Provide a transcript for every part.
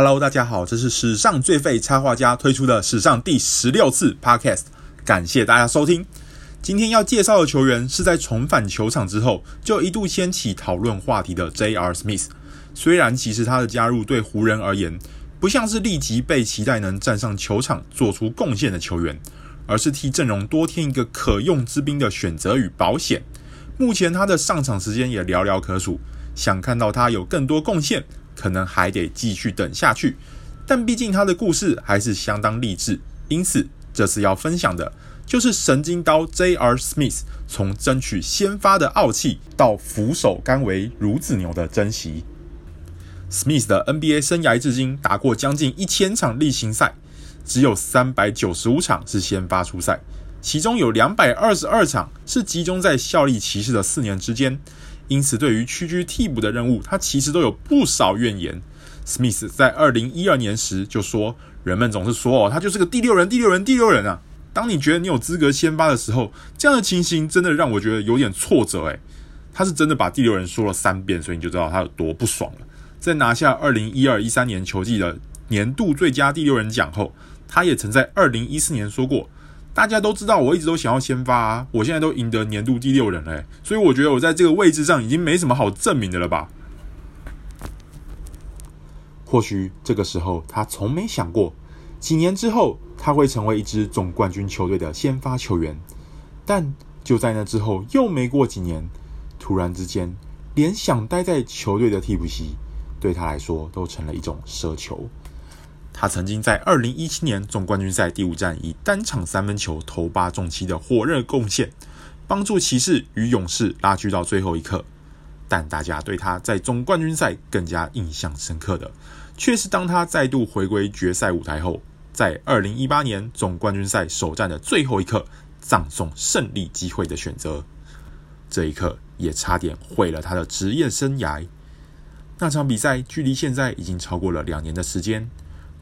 Hello，大家好，这是史上最废插画家推出的史上第十六次 Podcast，感谢大家收听。今天要介绍的球员是在重返球场之后就一度掀起讨论话题的 J.R. Smith。虽然其实他的加入对湖人而言不像是立即被期待能站上球场做出贡献的球员，而是替阵容多添一个可用之兵的选择与保险。目前他的上场时间也寥寥可数，想看到他有更多贡献。可能还得继续等下去，但毕竟他的故事还是相当励志，因此这次要分享的就是神经刀 J.R. Smith 从争取先发的傲气到俯首甘为孺子牛的珍惜。Smith 的 NBA 生涯至今打过将近一千场例行赛，只有三百九十五场是先发出赛，其中有两百二十二场是集中在效力骑士的四年之间。因此，对于屈居替补的任务，他其实都有不少怨言。Smith 在二零一二年时就说：“人们总是说哦，他就是个第六人，第六人，第六人啊。当你觉得你有资格先发的时候，这样的情形真的让我觉得有点挫折。”诶，他是真的把第六人说了三遍，所以你就知道他有多不爽了。在拿下二零一二一三年球季的年度最佳第六人奖后，他也曾在二零一四年说过。大家都知道，我一直都想要先发啊！我现在都赢得年度第六人了，所以我觉得我在这个位置上已经没什么好证明的了吧？或许这个时候他从没想过，几年之后他会成为一支总冠军球队的先发球员。但就在那之后，又没过几年，突然之间，连想待在球队的替补席，对他来说都成了一种奢求。他曾经在二零一七年总冠军赛第五战以单场三分球投八中七的火热贡献，帮助骑士与勇士拉锯到最后一刻。但大家对他在总冠军赛更加印象深刻的，却是当他再度回归决赛舞台后，在二零一八年总冠军赛首战的最后一刻葬送胜利机会的选择。这一刻也差点毁了他的职业生涯。那场比赛距离现在已经超过了两年的时间。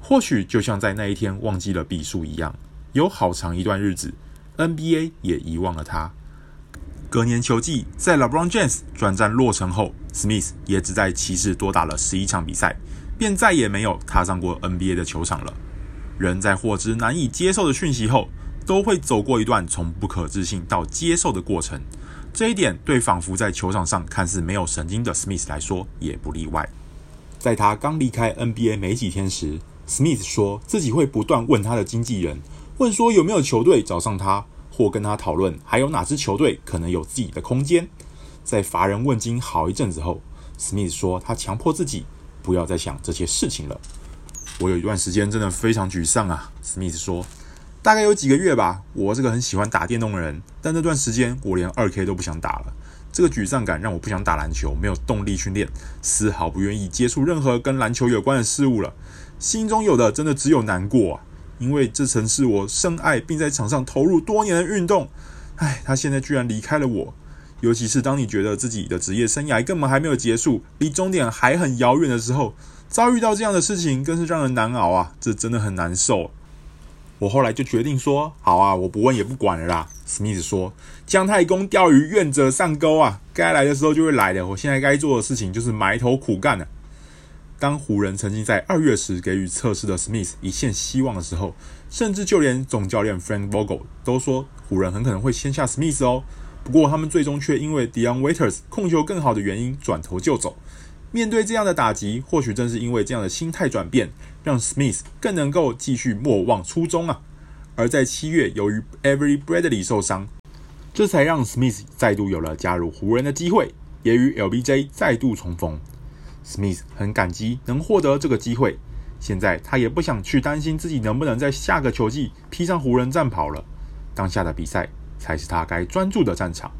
或许就像在那一天忘记了比数一样，有好长一段日子，NBA 也遗忘了他。隔年球季，在 LeBron James 转战洛城后，Smith 也只在骑士多打了十一场比赛，便再也没有踏上过 NBA 的球场了。人在获知难以接受的讯息后，都会走过一段从不可置信到接受的过程。这一点对仿佛在球场上看似没有神经的 Smith 来说也不例外。在他刚离开 NBA 没几天时，Smith 说自己会不断问他的经纪人，问说有没有球队找上他，或跟他讨论还有哪支球队可能有自己的空间。在乏人问津好一阵子后，Smith 说他强迫自己不要再想这些事情了。我有一段时间真的非常沮丧啊，Smith 说，大概有几个月吧。我是个很喜欢打电动的人，但那段时间我连二 K 都不想打了。这个沮丧感让我不想打篮球，没有动力训练，丝毫不愿意接触任何跟篮球有关的事物了。心中有的真的只有难过啊，因为这曾是我深爱并在场上投入多年的运动。唉，他现在居然离开了我。尤其是当你觉得自己的职业生涯根本还没有结束，离终点还很遥远的时候，遭遇到这样的事情更是让人难熬啊！这真的很难受。我后来就决定说：“好啊，我不问也不管了啦。” Smith 说：“姜太公钓鱼，愿者上钩啊，该来的时候就会来的。我现在该做的事情就是埋头苦干了。”当湖人曾经在二月时给予测试的 Smith 一线希望的时候，甚至就连总教练 Frank Vogel 都说湖人很可能会签下 Smith 哦。不过他们最终却因为 Dion Waiters 控球更好的原因转头就走。面对这样的打击，或许正是因为这样的心态转变，让 Smith 更能够继续莫忘初衷啊。而在七月，由于 Every Bradley 受伤，这才让 Smith 再度有了加入湖人的机会，也与 LBJ 再度重逢。Smith 很感激能获得这个机会，现在他也不想去担心自己能不能在下个球季披上湖人战袍了。当下的比赛才是他该专注的战场。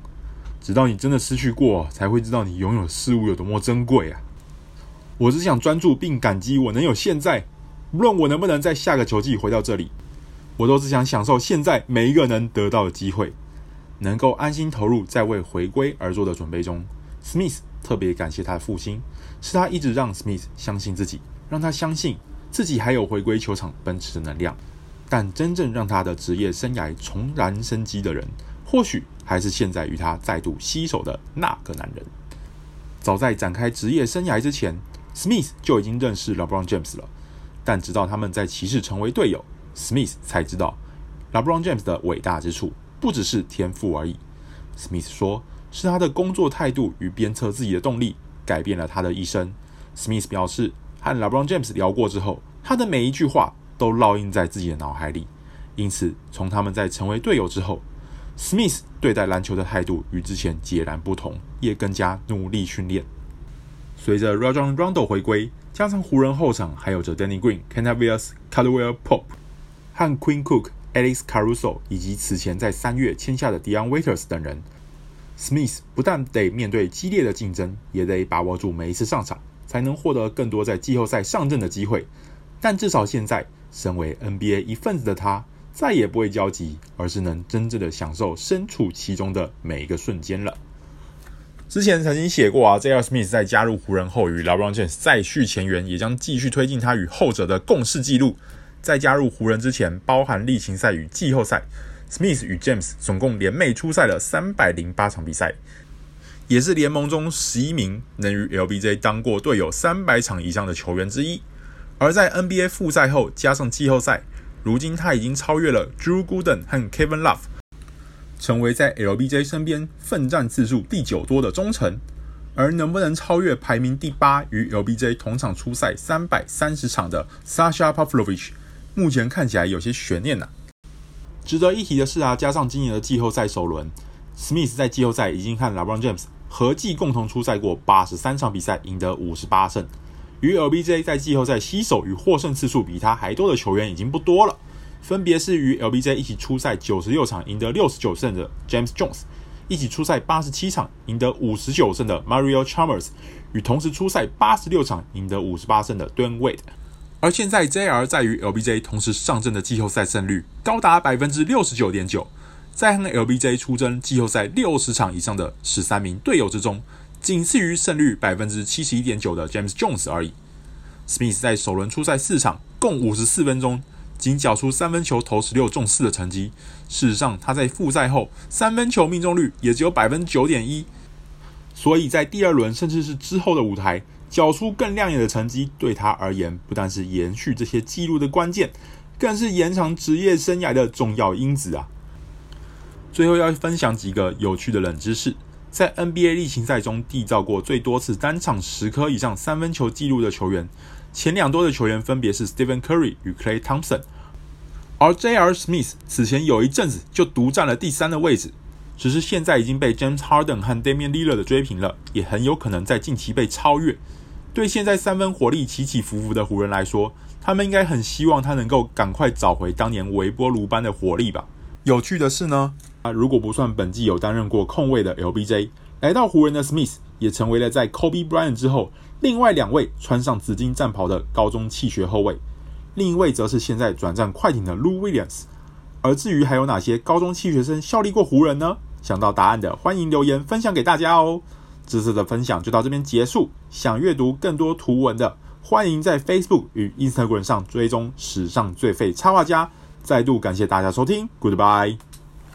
直到你真的失去过，才会知道你拥有的事物有多么珍贵啊！我只想专注并感激我能有现在，无论我能不能在下个球季回到这里，我都只想享受现在每一个能得到的机会，能够安心投入在为回归而做的准备中。Smith 特别感谢他的父亲。是他一直让 Smith 相信自己，让他相信自己还有回归球场奔驰的能量。但真正让他的职业生涯重燃生机的人，或许还是现在与他再度携手的那个男人。早在展开职业生涯之前，Smith 就已经认识 LeBron James 了。但直到他们在骑士成为队友，Smith 才知道 LeBron James 的伟大之处不只是天赋而已。Smith 说，是他的工作态度与鞭策自己的动力改变了他的一生。Smith 表示，和 LeBron James 聊过之后，他的每一句话都烙印在自己的脑海里。因此，从他们在成为队友之后，Smith 对待篮球的态度与之前截然不同，也更加努力训练。随着 Rajon Rondo 回归，加上湖人后场还有着 Danny Green、Kentavious Caldwell Pope 和 Queen Cook、Alex Caruso，以及此前在三月签下的 Dion Waiters 等人，Smith 不但得面对激烈的竞争，也得把握住每一次上场，才能获得更多在季后赛上阵的机会。但至少现在，身为 NBA 一份子的他，再也不会焦急，而是能真正的享受身处其中的每一个瞬间了。之前曾经写过啊，J.R. Smith 在加入湖人后与 LeBron James 再续前缘，也将继续推进他与后者的共事记录。在加入湖人之前，包含例行赛与季后赛，Smith 与 James 总共联袂出赛了三百零八场比赛，也是联盟中十一名能与 LBJ 当过队友三百场以上的球员之一。而在 NBA 复赛后加上季后赛，如今他已经超越了 Drew Gooden 和 Kevin Love。成为在 LBJ 身边奋战次数第九多的忠臣，而能不能超越排名第八与 LBJ 同场出赛三百三十场的 Sasha Pavlovich，目前看起来有些悬念呐、值得一提的是啊，加上今年的季后赛首轮，Smith 在季后赛已经和 LeBron James 合计共同出赛过八十三场比赛，赢得五十八胜，与 LBJ 在季后赛携手与获胜次数比他还多的球员已经不多了。分别是与 LBJ 一起出赛九十六场赢得六十九胜的 James Jones，一起出赛八十七场赢得五十九胜的 Mario Chalmers，与同时出赛八十六场赢得五十八胜的 Dune Wade。而现在 JR 在与 LBJ 同时上阵的季后赛胜率高达百分之六十九点九，在和 LBJ 出征季后赛六十场以上的十三名队友之中，仅次于胜率百分之七十一点九的 James Jones 而已。Smith 在首轮出赛四场，共五十四分钟。仅缴出三分球投十六中四的成绩。事实上，他在复赛后三分球命中率也只有百分之九点一。所以在第二轮甚至是之后的舞台，缴出更亮眼的成绩，对他而言不但是延续这些纪录的关键，更是延长职业生涯的重要因子啊！最后要分享几个有趣的冷知识：在 NBA 例行赛中缔造过最多次单场十颗以上三分球纪录的球员。前两多的球员分别是 Stephen Curry 与 Clay Thompson，而 J.R. Smith 此前有一阵子就独占了第三的位置，只是现在已经被 James Harden 和 Damian Lillard 追平了，也很有可能在近期被超越。对现在三分火力起起伏伏的湖人来说，他们应该很希望他能够赶快找回当年微波炉般的火力吧。有趣的是呢，啊，如果不算本季有担任过控卫的 LBJ，来到湖人的 Smith 也成为了在 Kobe Bryant 之后。另外两位穿上紫金战袍的高中弃学后卫，另一位则是现在转战快艇的 Lou Williams。而至于还有哪些高中弃学生效力过湖人呢？想到答案的，欢迎留言分享给大家哦。这次的分享就到这边结束。想阅读更多图文的，欢迎在 Facebook 与 Instagram 上追踪史上最废插画家。再度感谢大家收听，Goodbye。